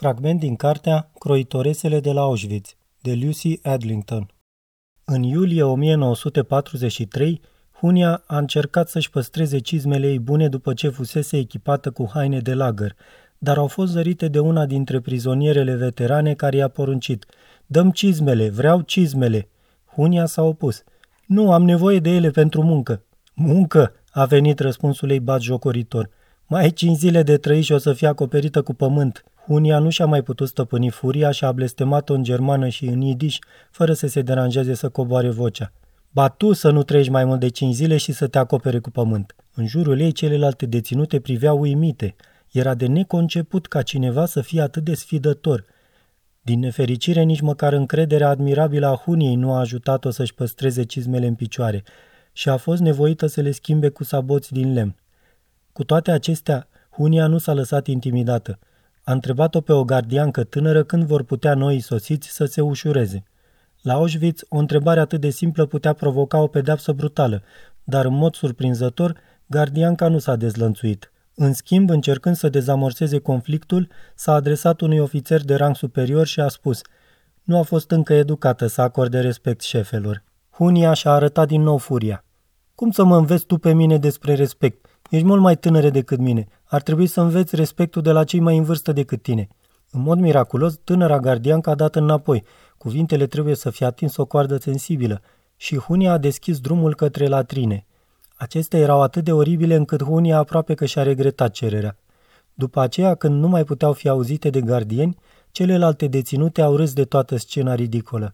Fragment din cartea Croitoresele de la Auschwitz, de Lucy Adlington. În iulie 1943, Hunia a încercat să-și păstreze cizmele ei bune după ce fusese echipată cu haine de lagăr, dar au fost zărite de una dintre prizonierele veterane care i-a poruncit Dăm cizmele, vreau cizmele. Hunia s-a opus. Nu, am nevoie de ele pentru muncă. Muncă, a venit răspunsul ei jocoritor. Mai ai cinci zile de trăi și o să fie acoperită cu pământ. Hunia nu și-a mai putut stăpâni furia și a blestemat-o în germană și în idiș, fără să se deranjeze să coboare vocea. Ba tu să nu trăiești mai mult de cinci zile și să te acopere cu pământ. În jurul ei celelalte deținute priveau uimite. Era de neconceput ca cineva să fie atât de sfidător. Din nefericire, nici măcar încrederea admirabilă a Huniei nu a ajutat-o să-și păstreze cizmele în picioare și a fost nevoită să le schimbe cu saboți din lemn. Cu toate acestea, Hunia nu s-a lăsat intimidată. A întrebat-o pe o gardiancă tânără când vor putea noi sosiți să se ușureze. La Auschwitz, o întrebare atât de simplă putea provoca o pedeapsă brutală, dar în mod surprinzător, gardianca nu s-a dezlănțuit. În schimb, încercând să dezamorseze conflictul, s-a adresat unui ofițer de rang superior și a spus Nu a fost încă educată să acorde respect șefelor. Hunia și-a arătat din nou furia. Cum să mă înveți tu pe mine despre respect? Ești mult mai tânără decât mine. Ar trebui să înveți respectul de la cei mai în vârstă decât tine. În mod miraculos, tânăra gardiancă a dat înapoi. Cuvintele trebuie să fie atins o coardă sensibilă și Hunia a deschis drumul către latrine. Acestea erau atât de oribile încât Hunia aproape că și-a regretat cererea. După aceea, când nu mai puteau fi auzite de gardieni, celelalte deținute au râs de toată scena ridicolă.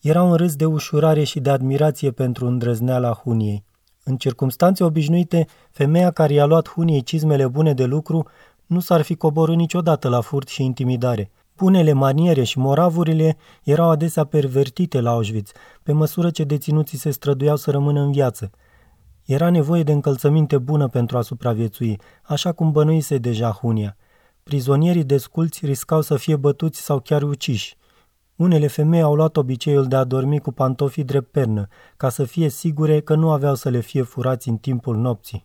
Era un râs de ușurare și de admirație pentru îndrăzneala Huniei. În circumstanțe obișnuite, femeia care i-a luat Huniei cizmele bune de lucru nu s-ar fi coborât niciodată la furt și intimidare. Bunele maniere și moravurile erau adesea pervertite la Auschwitz, pe măsură ce deținuții se străduiau să rămână în viață. Era nevoie de încălțăminte bună pentru a supraviețui, așa cum bănuise deja Hunia. Prizonierii desculți riscau să fie bătuți sau chiar uciși. Unele femei au luat obiceiul de a dormi cu pantofii drept pernă, ca să fie sigure că nu aveau să le fie furați în timpul nopții.